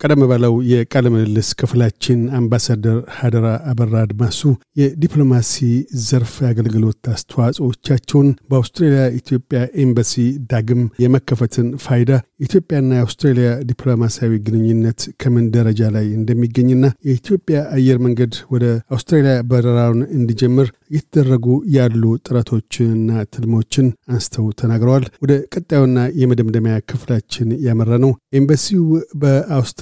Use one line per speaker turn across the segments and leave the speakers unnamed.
ቀደም ባለው የቃለ ምልልስ ክፍላችን አምባሳደር ሀደራ አበራ አድማሱ የዲፕሎማሲ ዘርፍ አገልግሎት አስተዋጽኦቻቸውን በአውስትሬልያ ኢትዮጵያ ኤምባሲ ዳግም የመከፈትን ፋይዳ የኢትዮጵያና የአውስትሬልያ ዲፕሎማሲያዊ ግንኙነት ከምን ደረጃ ላይ እንደሚገኝና የኢትዮጵያ አየር መንገድ ወደ አውስትሬልያ በረራውን እንዲጀምር እየተደረጉ ያሉ ጥረቶችንና ትልሞችን አንስተው ተናግረዋል። ወደ ቀጣዩና የመደምደሚያ ክፍላችን ያመራ ነው። ኤምባሲው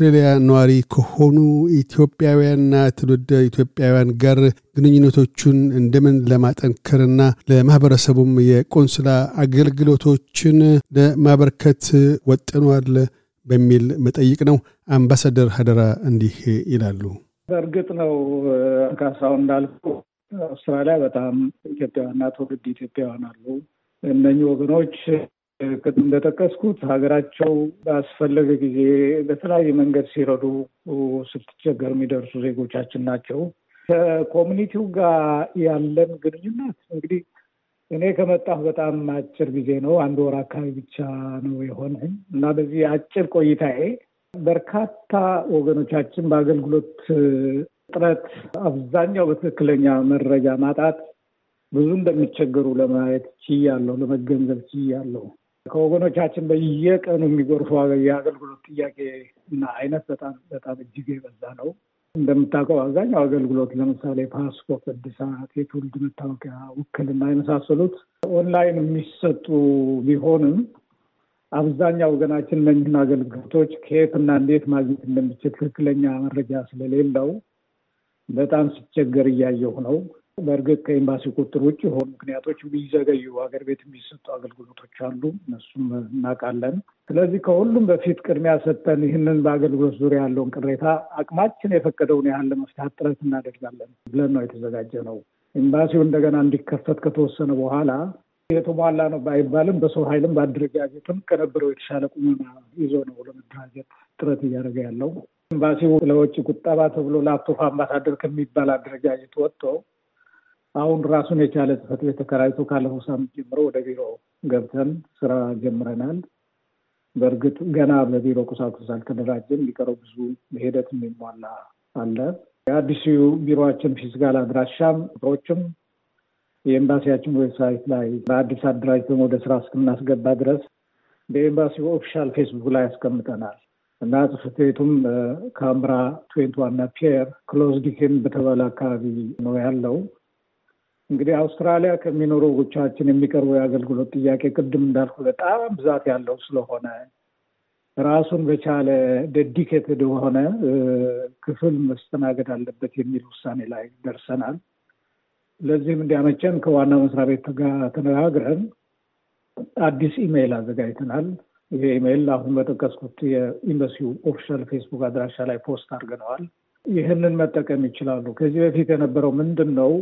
በአውስትሬልያ ነዋሪ ከሆኑ ኢትዮጵያውያንና ትውልደ ኢትዮጵያውያን ጋር ግንኙነቶቹን እንደምን ለማጠንከርና ለማህበረሰቡም የቆንስላ አገልግሎቶችን ለማበርከት ወጥኗል በሚል መጠይቅ ነው። አምባሳደር ሀደራ እንዲህ ይላሉ።
በእርግጥ ነው ካሳው እንዳልኩ አውስትራሊያ በጣም ኢትዮጵያውያንና ትውልድ ኢትዮጵያውያን አሉ። እነኚህ ወገኖች ቅድም እንደጠቀስኩት ሀገራቸው ባስፈለገ ጊዜ በተለያየ መንገድ ሲረዱ ስትቸገር የሚደርሱ ዜጎቻችን ናቸው። ከኮሚኒቲው ጋር ያለን ግንኙነት እንግዲህ እኔ ከመጣሁ በጣም አጭር ጊዜ ነው። አንድ ወር አካባቢ ብቻ ነው የሆነኝ እና በዚህ አጭር ቆይታዬ በርካታ ወገኖቻችን በአገልግሎት እጥረት አብዛኛው በትክክለኛ መረጃ ማጣት ብዙ እንደሚቸገሩ ለማየት ችያለሁ፣ ለመገንዘብ ችያለሁ። ከወገኖቻችን በየቀኑ የሚጎርፉ የአገልግሎት ጥያቄ እና አይነት በጣም በጣም እጅግ የበዛ ነው። እንደምታውቀው አብዛኛው አገልግሎት ለምሳሌ ፓስፖርት እድሳት፣ የትውልድ መታወቂያ፣ ውክልና የመሳሰሉት ኦንላይን የሚሰጡ ቢሆንም አብዛኛው ወገናችን እነኝህን አገልግሎቶች ከየትና እንዴት ማግኘት እንደሚችል ትክክለኛ መረጃ ስለሌለው በጣም ሲቸገር እያየሁ ነው። በእርግጥ ከኤምባሲ ቁጥር ውጭ የሆኑ ምክንያቶች የሚዘገዩ ሀገር ቤት የሚሰጡ አገልግሎቶች አሉ። እነሱም እናውቃለን። ስለዚህ ከሁሉም በፊት ቅድሚያ ሰጠን ይህንን በአገልግሎት ዙሪያ ያለውን ቅሬታ አቅማችን የፈቀደውን ያህል ለመፍታት ጥረት እናደርጋለን ብለን ነው የተዘጋጀ ነው። ኤምባሲው እንደገና እንዲከፈት ከተወሰነ በኋላ የተሟላ ነው ባይባልም በሰው ኃይልም በአደረጃጀትም ከነበረው የተሻለ ቁመና ይዞ ነው ለመደራጀት ጥረት እያደረገ ያለው። ኤምባሲው ለውጭ ቁጠባ ተብሎ ላፕቶፕ አምባሳደር ከሚባል አደረጃጀት ወጥቶ አሁን ራሱን የቻለ ጽሕፈት ቤት ተከራይቶ ካለፈው ሳምንት ጀምሮ ወደ ቢሮ ገብተን ስራ ጀምረናል። በእርግጥ ገና በቢሮ ቁሳቁስ አልተደራጀም። ሊቀረው ብዙ ሂደት የሚሟላ አለ። የአዲሱ ቢሮችን physical አድራሻም ቁጥሮችም የኤምባሲያችን website ላይ በአዲስ አደራጅተን ወደ ስራ እስክናስገባ ድረስ በኤምባሲው official ፌስቡክ ላይ ያስቀምጠናል እና ጽሕፈት ቤቱም ካንብራ twenty one ፒየር close ዲክን በተባለ አካባቢ ነው ያለው። እንግዲህ አውስትራሊያ ከሚኖሩ ወገኖቻችን የሚቀርበው የአገልግሎት ጥያቄ ቅድም እንዳልኩ በጣም ብዛት ያለው ስለሆነ ራሱን በቻለ dedicated የሆነ ክፍል መስተናገድ አለበት የሚል ውሳኔ ላይ ደርሰናል። ለዚህም እንዲያመቸን ከዋና መስሪያ ቤት ጋር ተነጋግረን አዲስ ኢሜይል አዘጋጅተናል። ይሄ ኢሜይል አሁን በጠቀስኩት የኤምባሲው official ፌስቡክ አድራሻ ላይ post አድርገነዋል። ይህንን መጠቀም ይችላሉ። ከዚህ በፊት የነበረው ምንድን ነው?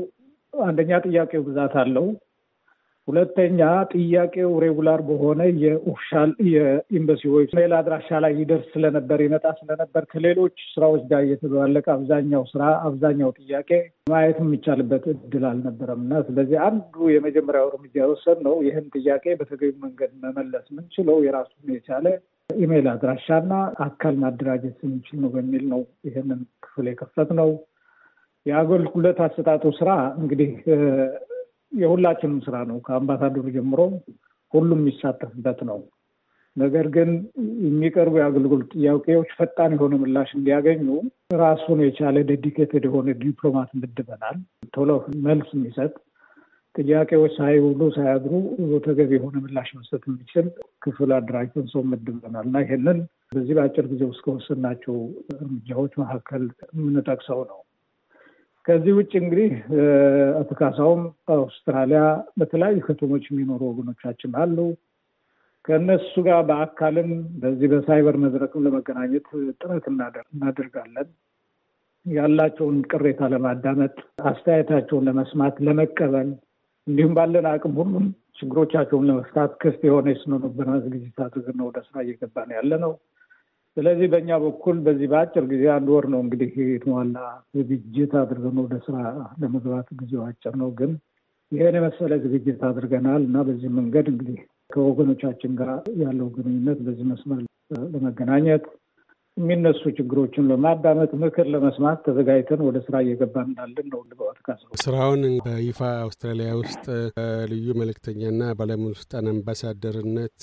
አንደኛ ጥያቄው ብዛት አለው። ሁለተኛ ጥያቄው regular በሆነ የ official የኤምባሲ mail አድራሻ ላይ ይደርስ ስለነበር ይመጣ ስለነበር ከሌሎች ስራዎች ጋር እየተደባለቀ አብዛኛው ስራ አብዛኛው ጥያቄ ማየት የሚቻልበት እድል አልነበረም እና ስለዚህ አንዱ የመጀመሪያው እርምጃ የወሰድነው ይህን ጥያቄ በተገቢ መንገድ መመለስ የምንችለው የራሱን የቻለ ኢሜይል አድራሻና አካል ማደራጀት ስንችል ነው በሚል ነው ይህንን ክፍል የከፈትነው። የአገልግሎት አሰጣጡ ስራ እንግዲህ የሁላችንም ስራ ነው። ከአምባሳደሩ ጀምሮ ሁሉም የሚሳተፍበት ነው። ነገር ግን የሚቀርቡ የአገልግሎት ጥያቄዎች ፈጣን የሆነ ምላሽ እንዲያገኙ ራሱን የቻለ ዴዲኬትድ የሆነ ዲፕሎማት ምድበናል። ቶሎ መልስ የሚሰጥ ጥያቄዎች ሳይውሉ ሳያድሩ ተገቢ የሆነ ምላሽ መስጠት የሚችል ክፍል አደራጅተን ሰው ምድበናል እና ይህንን በዚህ በአጭር ጊዜ ውስጥ ከወሰናቸው እርምጃዎች መካከል የምንጠቅሰው ነው። ከዚህ ውጭ እንግዲህ አቶ ካሳውም አውስትራሊያ በተለያዩ ከተሞች የሚኖሩ ወገኖቻችን አሉ። ከእነሱ ጋር በአካልም በዚህ በሳይበር መድረክም ለመገናኘት ጥረት እናደርጋለን። ያላቸውን ቅሬታ ለማዳመጥ፣ አስተያየታቸውን ለመስማት፣ ለመቀበል እንዲሁም ባለን አቅም ሁሉም ችግሮቻቸውን ለመፍታት ክፍት የሆነ የስነ ልቦና ዝግጅት አድርገን ወደ ስራ እየገባ ነው ያለ ነው። ስለዚህ በእኛ በኩል በዚህ በአጭር ጊዜ አንድ ወር ነው እንግዲህ የተሟላ ዝግጅት አድርገን ወደ ስራ ለመግባት ጊዜው አጭር ነው፣ ግን ይህን የመሰለ ዝግጅት አድርገናል እና በዚህ መንገድ እንግዲህ ከወገኖቻችን ጋር ያለው ግንኙነት በዚህ መስመር ለመገናኘት የሚነሱ ችግሮችን ለማዳመጥ ምክር ለመስማት ተዘጋጅተን ወደ ስራ እየገባን እንዳለን ነው። ልበዋት ካሰው
ስራውን በይፋ አውስትራሊያ ውስጥ ልዩ መልእክተኛና ባለሙሉ ስልጣን አምባሳደርነት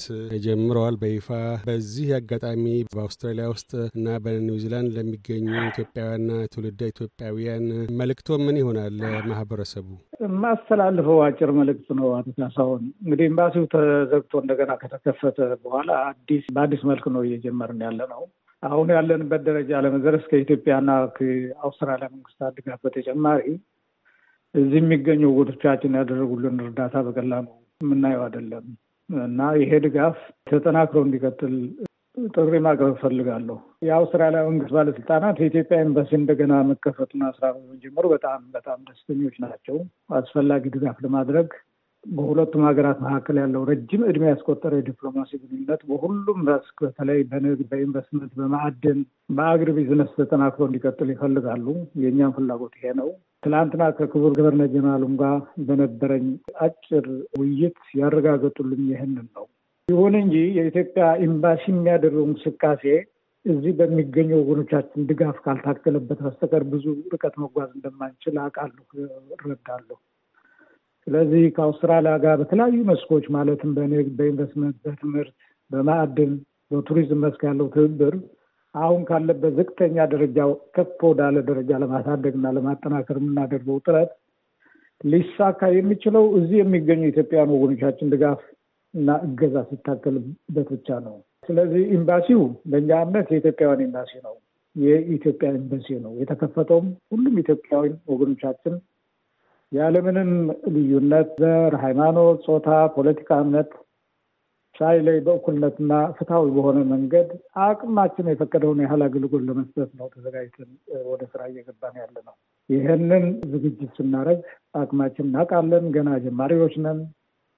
ጀምረዋል በይፋ በዚህ አጋጣሚ በአውስትራሊያ ውስጥ እና በኒውዚላንድ ለሚገኙ ኢትዮጵያውያንና ትውልደ ኢትዮጵያውያን መልእክቶ ምን ይሆናል? ለማህበረሰቡ
የማስተላልፈው አጭር መልእክት ነው። አቶ ካሳሁን እንግዲህ ኤምባሲው ተዘግቶ እንደገና ከተከፈተ በኋላ አዲስ በአዲስ መልክ ነው እየጀመርን ያለ ነው። አሁን ያለንበት ደረጃ ለመድረስ ከኢትዮጵያና ከአውስትራሊያ መንግስታት ድጋፍ በተጨማሪ እዚህ የሚገኙ ወገኖቻችን ያደረጉልን እርዳታ በቀላሉ የምናየው አይደለም እና ይሄ ድጋፍ ተጠናክሮ እንዲቀጥል ጥሪ ማቅረብ እፈልጋለሁ። የአውስትራሊያ መንግስት ባለስልጣናት የኢትዮጵያ ኤምባሲ እንደገና መከፈቱን ስራ በመጀመሩ በጣም በጣም ደስተኞች ናቸው። አስፈላጊ ድጋፍ ለማድረግ በሁለቱም ሀገራት መካከል ያለው ረጅም እድሜ ያስቆጠረ የዲፕሎማሲ ግንኙነት በሁሉም መስክ በተለይ በንግድ፣ በኢንቨስትመንት፣ በማዕድን፣ በአግሪ ቢዝነስ ተጠናክሮ እንዲቀጥል ይፈልጋሉ። የእኛም ፍላጎት ይሄ ነው። ትላንትና ከክቡር ገቨርነር ጀነራሉም ጋር በነበረኝ አጭር ውይይት ያረጋገጡልኝ ይህንን ነው። ይሁን እንጂ የኢትዮጵያ ኤምባሲ የሚያደርገው እንቅስቃሴ እዚህ በሚገኙ ወገኖቻችን ድጋፍ ካልታከለበት በስተቀር ብዙ ርቀት መጓዝ እንደማንችል አውቃለሁ፣ እረዳለሁ። ስለዚህ ከአውስትራሊያ ጋር በተለያዩ መስኮች ማለትም በንግድ፣ በኢንቨስትመንት፣ በትምህርት፣ በማዕድን፣ በቱሪዝም መስክ ያለው ትብብር አሁን ካለበት ዝቅተኛ ደረጃ ከፍ ወዳለ ደረጃ ለማሳደግ እና ለማጠናከር የምናደርገው ጥረት ሊሳካ የሚችለው እዚህ የሚገኙ ኢትዮጵያውያን ወገኖቻችን ድጋፍ እና እገዛ ሲታከልበት ብቻ ነው። ስለዚህ ኤምባሲው በእኛ እምነት የኢትዮጵያውያን ኤምባሲ ነው። የኢትዮጵያ ኤምባሲ ነው። የተከፈተውም ሁሉም ኢትዮጵያዊ ወገኖቻችን ያለምንም ልዩነት ዘር፣ ሃይማኖት፣ ጾታ፣ ፖለቲካ እምነት ሳይለይ በእኩልነትና ፍትሐዊ በሆነ መንገድ አቅማችን የፈቀደውን ያህል አገልግሎት ለመስጠት ነው ተዘጋጅተን ወደ ስራ እየገባን ያለ ነው። ይህንን ዝግጅት ስናደርግ አቅማችን እናውቃለን። ገና ጀማሪዎች ነን።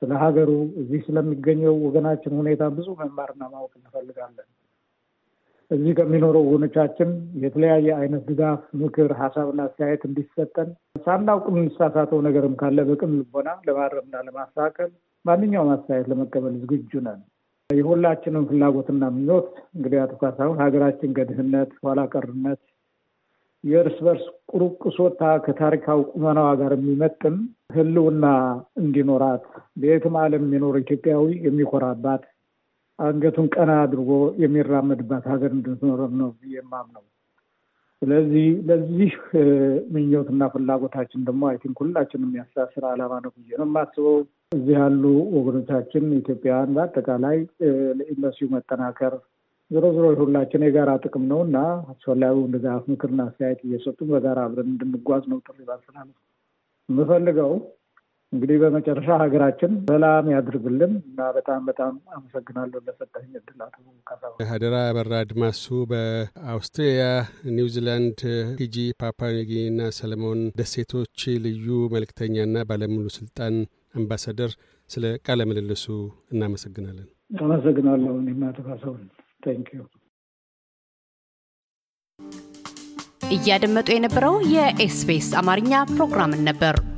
ስለ ሀገሩ እዚህ ስለሚገኘው ወገናችን ሁኔታ ብዙ መማርና ማወቅ እንፈልጋለን። እዚህ ከሚኖረው ወገኖቻችን የተለያየ አይነት ድጋፍ፣ ምክር፣ ሀሳብና አስተያየት እንዲሰጠን ሳናውቅ የምንሳሳተው ነገርም ካለ በቅን ልቦና ለማረምና ለማስተካከል ማንኛውም አስተያየት ለመቀበል ዝግጁ ነን። የሁላችንም ፍላጎትና ምኞት እንግዲህ አቶ ካሳሁን ሀገራችን ከድህነት ኋላ ቀርነት የእርስ በርስ ቁርቁሶ ወጥታ ከታሪካዊ ቁመናዋ ጋር የሚመጥን ሕልውና እንዲኖራት በየትም ዓለም የሚኖር ኢትዮጵያዊ የሚኮራባት አንገቱን ቀና አድርጎ የሚራመድባት ሀገር እንድትኖር ነው የማምነው። ስለዚህ ለዚህ ምኞትና ፍላጎታችን ደግሞ I think ሁላችን የሚያስተሳስር ዓላማ ነው ብዬ ነው የማስበው። እዚህ ያሉ ወገኖቻችን ኢትዮጵያውያን በአጠቃላይ ለኤምባሲው መጠናከር ዞሮ ዞሮ የሁላችን የጋራ ጥቅም ነው እና አስፈላጊውን ድጋፍ፣ ምክርና አስተያየት እየሰጡ በጋራ አብረን እንድንጓዝ ነው ጥሪ ባስተላለፍ የምፈልገው። እንግዲህ በመጨረሻ ሀገራችን ሰላም ያድርግልን እና በጣም በጣም አመሰግናለሁ ለሰጠኝ እድል አቶ ካሳሁን።
ሀደራ በራ አድማሱ በአውስትሬሊያ፣ ኒውዚላንድ፣ ፊጂ፣ ፓፓኒጊ እና ሰለሞን ደሴቶች ልዩ መልእክተኛና ባለሙሉ ስልጣን አምባሳደር፣ ስለ ቃለ ምልልሱ እናመሰግናለን።
አመሰግናለሁ። እኔም አቶ ካሳሁን thank you።
እያደመጡ የነበረው የኤስቢኤስ አማርኛ ፕሮግራምን ነበር።